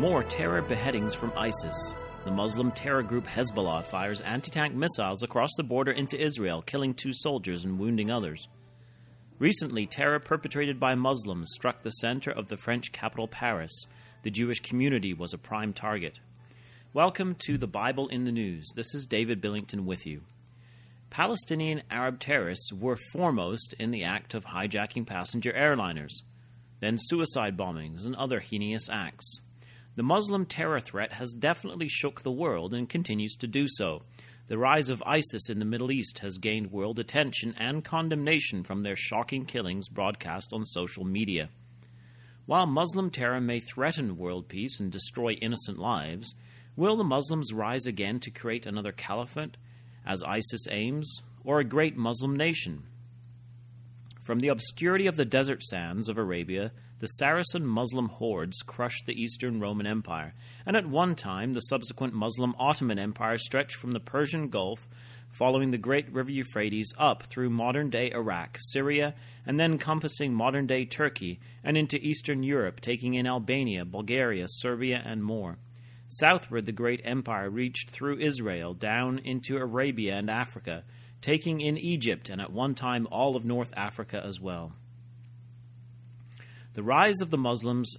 More terror beheadings from ISIS. The Muslim terror group Hezbollah fires anti tank missiles across the border into Israel, killing two soldiers and wounding others. Recently, terror perpetrated by Muslims struck the center of the French capital, Paris. The Jewish community was a prime target. Welcome to the Bible in the News. This is David Billington with you. Palestinian Arab terrorists were foremost in the act of hijacking passenger airliners, then suicide bombings and other heinous acts. The Muslim terror threat has definitely shook the world and continues to do so. The rise of ISIS in the Middle East has gained world attention and condemnation from their shocking killings broadcast on social media. While Muslim terror may threaten world peace and destroy innocent lives, will the Muslims rise again to create another caliphate, as ISIS aims, or a great Muslim nation? From the obscurity of the desert sands of Arabia, the Saracen Muslim hordes crushed the Eastern Roman Empire, and at one time the subsequent Muslim Ottoman Empire stretched from the Persian Gulf, following the great river Euphrates up through modern day Iraq, Syria, and then encompassing modern day Turkey and into Eastern Europe, taking in Albania, Bulgaria, Serbia, and more. Southward, the great empire reached through Israel down into Arabia and Africa, taking in Egypt and at one time all of North Africa as well. The rise of the Muslims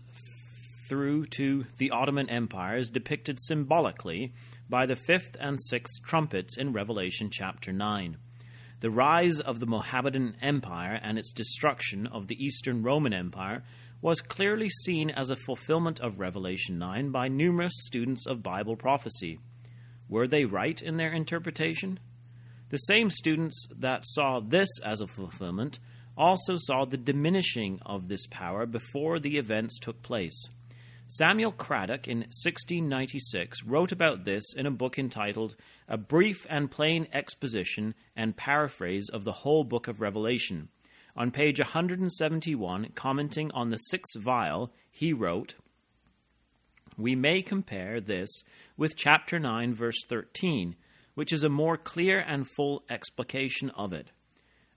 through to the Ottoman Empire is depicted symbolically by the fifth and sixth trumpets in Revelation chapter 9. The rise of the Mohammedan Empire and its destruction of the Eastern Roman Empire was clearly seen as a fulfillment of Revelation 9 by numerous students of Bible prophecy. Were they right in their interpretation? The same students that saw this as a fulfillment also saw the diminishing of this power before the events took place. Samuel Cradock in 1696 wrote about this in a book entitled A Brief and Plain Exposition and Paraphrase of the Whole Book of Revelation. On page 171, commenting on the sixth vial, he wrote, We may compare this with chapter 9, verse 13, which is a more clear and full explication of it.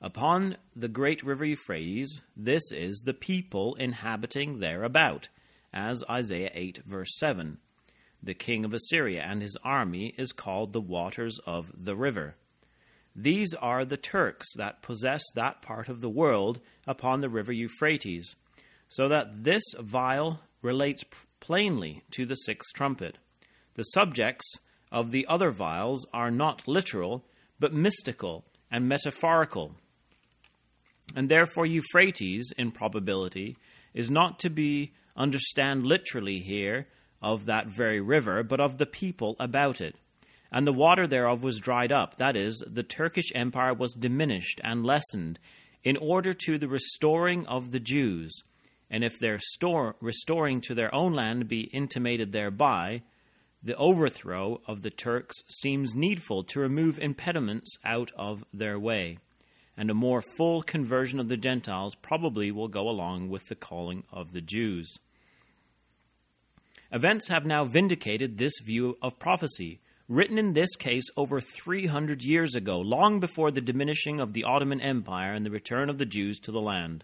Upon the great river Euphrates, this is the people inhabiting thereabout, as Isaiah 8, verse 7. The king of Assyria and his army is called the waters of the river. These are the Turks that possess that part of the world upon the river Euphrates, so that this vial relates plainly to the sixth trumpet. The subjects of the other vials are not literal, but mystical and metaphorical and therefore, Euphrates, in probability, is not to be understand literally here of that very river, but of the people about it. And the water thereof was dried up, that is, the Turkish Empire was diminished and lessened, in order to the restoring of the Jews. And if their store, restoring to their own land be intimated thereby, the overthrow of the Turks seems needful to remove impediments out of their way and a more full conversion of the Gentiles probably will go along with the calling of the Jews. Events have now vindicated this view of prophecy, written in this case over 300 years ago, long before the diminishing of the Ottoman Empire and the return of the Jews to the land.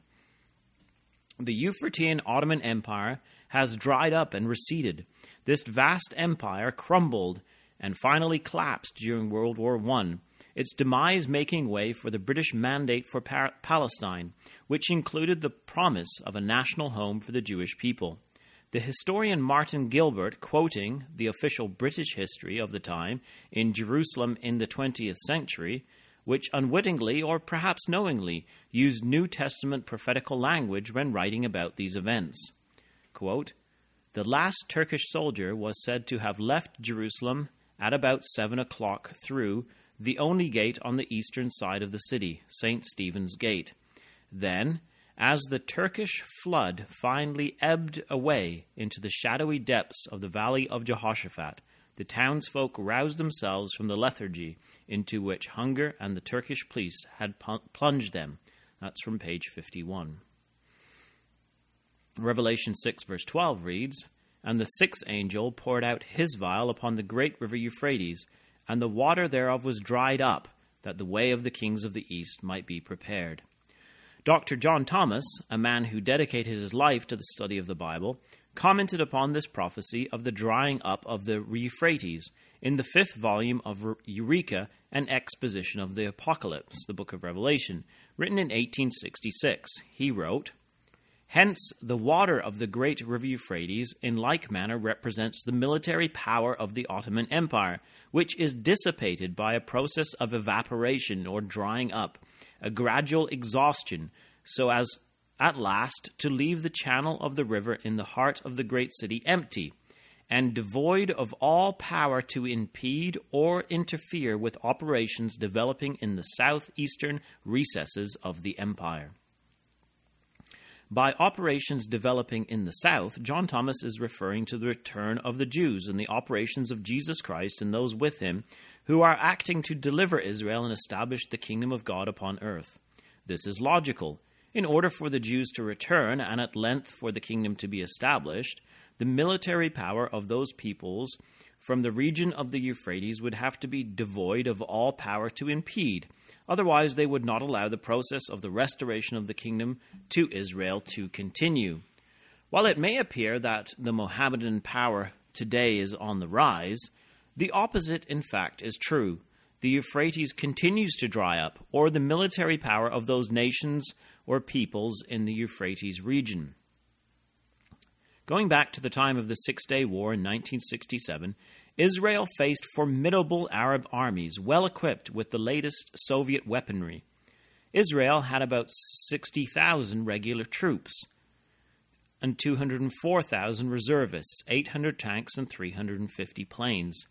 The Euphratean Ottoman Empire has dried up and receded. This vast empire crumbled and finally collapsed during World War I its demise making way for the British Mandate for pa- Palestine, which included the promise of a national home for the Jewish people. The historian Martin Gilbert, quoting the official British history of the time in Jerusalem in the 20th century, which unwittingly or perhaps knowingly used New Testament prophetical language when writing about these events. Quote, the last Turkish soldier was said to have left Jerusalem at about seven o'clock through the only gate on the eastern side of the city, St. Stephen's Gate. Then, as the Turkish flood finally ebbed away into the shadowy depths of the valley of Jehoshaphat, the townsfolk roused themselves from the lethargy into which hunger and the Turkish police had plunged them. That's from page 51. Revelation 6, verse 12 reads And the sixth angel poured out his vial upon the great river Euphrates and the water thereof was dried up, that the way of the kings of the east might be prepared. Dr. John Thomas, a man who dedicated his life to the study of the Bible, commented upon this prophecy of the drying up of the Euphrates in the fifth volume of Eureka, an exposition of the Apocalypse, the book of Revelation, written in 1866. He wrote, Hence, the water of the great river Euphrates in like manner represents the military power of the Ottoman Empire, which is dissipated by a process of evaporation or drying up, a gradual exhaustion, so as at last to leave the channel of the river in the heart of the great city empty, and devoid of all power to impede or interfere with operations developing in the southeastern recesses of the empire. By operations developing in the south, John Thomas is referring to the return of the Jews and the operations of Jesus Christ and those with him who are acting to deliver Israel and establish the kingdom of God upon earth. This is logical. In order for the Jews to return and at length for the kingdom to be established, the military power of those peoples from the region of the Euphrates would have to be devoid of all power to impede Otherwise, they would not allow the process of the restoration of the kingdom to Israel to continue. While it may appear that the Mohammedan power today is on the rise, the opposite, in fact, is true. The Euphrates continues to dry up, or the military power of those nations or peoples in the Euphrates region. Going back to the time of the Six Day War in 1967, Israel faced formidable Arab armies well equipped with the latest Soviet weaponry. Israel had about 60,000 regular troops and 204,000 reservists, 800 tanks, and 350 planes.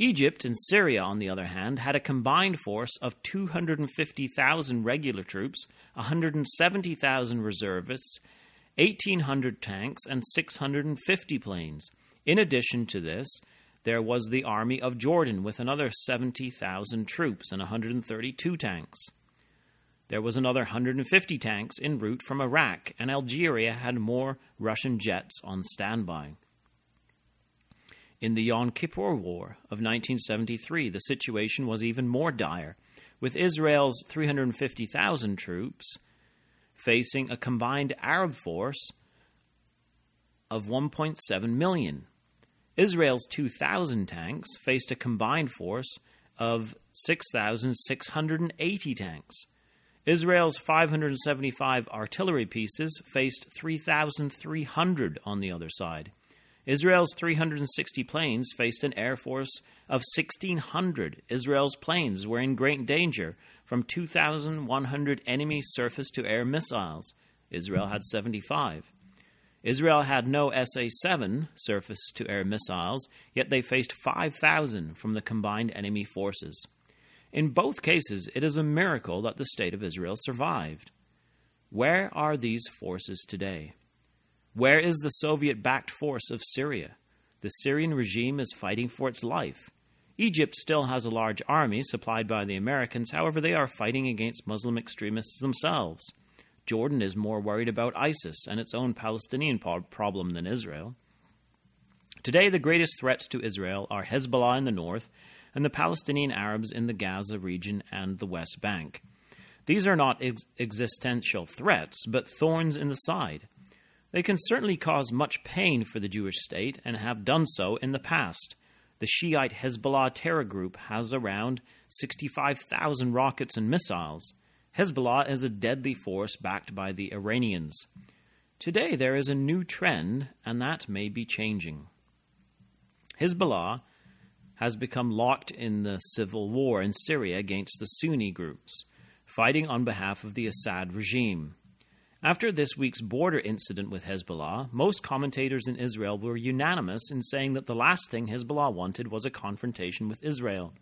Egypt and Syria, on the other hand, had a combined force of 250,000 regular troops, 170,000 reservists, 1,800 tanks, and 650 planes. In addition to this, there was the army of Jordan with another 70,000 troops and 132 tanks. There was another 150 tanks en route from Iraq, and Algeria had more Russian jets on standby. In the Yom Kippur War of 1973, the situation was even more dire, with Israel's 350,000 troops facing a combined Arab force of 1.7 million. Israel's 2,000 tanks faced a combined force of 6,680 tanks. Israel's 575 artillery pieces faced 3,300 on the other side. Israel's 360 planes faced an air force of 1,600. Israel's planes were in great danger from 2,100 enemy surface to air missiles. Israel had 75. Israel had no SA 7 surface to air missiles, yet they faced 5,000 from the combined enemy forces. In both cases, it is a miracle that the State of Israel survived. Where are these forces today? Where is the Soviet backed force of Syria? The Syrian regime is fighting for its life. Egypt still has a large army supplied by the Americans, however, they are fighting against Muslim extremists themselves. Jordan is more worried about ISIS and its own Palestinian problem than Israel. Today, the greatest threats to Israel are Hezbollah in the north and the Palestinian Arabs in the Gaza region and the West Bank. These are not ex- existential threats, but thorns in the side. They can certainly cause much pain for the Jewish state and have done so in the past. The Shiite Hezbollah terror group has around 65,000 rockets and missiles. Hezbollah is a deadly force backed by the Iranians. Today there is a new trend, and that may be changing. Hezbollah has become locked in the civil war in Syria against the Sunni groups, fighting on behalf of the Assad regime. After this week's border incident with Hezbollah, most commentators in Israel were unanimous in saying that the last thing Hezbollah wanted was a confrontation with Israel.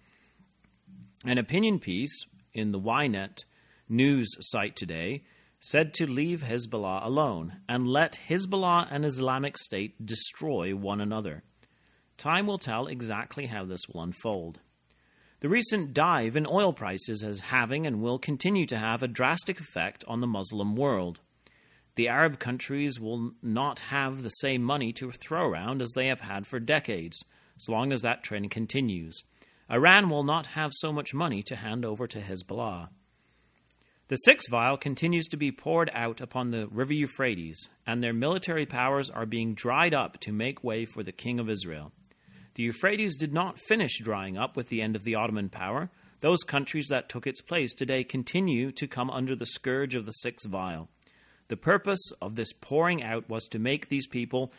An opinion piece in the Ynet news site today said to leave Hezbollah alone and let Hezbollah and Islamic State destroy one another. Time will tell exactly how this will unfold. The recent dive in oil prices is having and will continue to have a drastic effect on the Muslim world. The Arab countries will not have the same money to throw around as they have had for decades, as long as that trend continues. Iran will not have so much money to hand over to Hezbollah. The sixth vial continues to be poured out upon the river Euphrates, and their military powers are being dried up to make way for the king of Israel. The Euphrates did not finish drying up with the end of the Ottoman power. Those countries that took its place today continue to come under the scourge of the sixth vial. The purpose of this pouring out was to make these people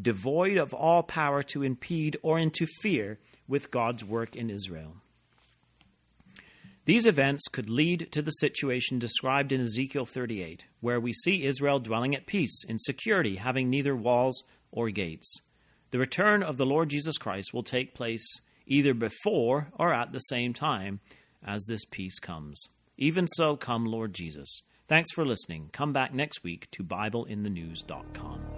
devoid of all power to impede or interfere with God's work in Israel. These events could lead to the situation described in Ezekiel 38, where we see Israel dwelling at peace, in security, having neither walls or gates. The return of the Lord Jesus Christ will take place either before or at the same time as this peace comes. Even so, come, Lord Jesus. Thanks for listening. Come back next week to BibleInTheNews.com.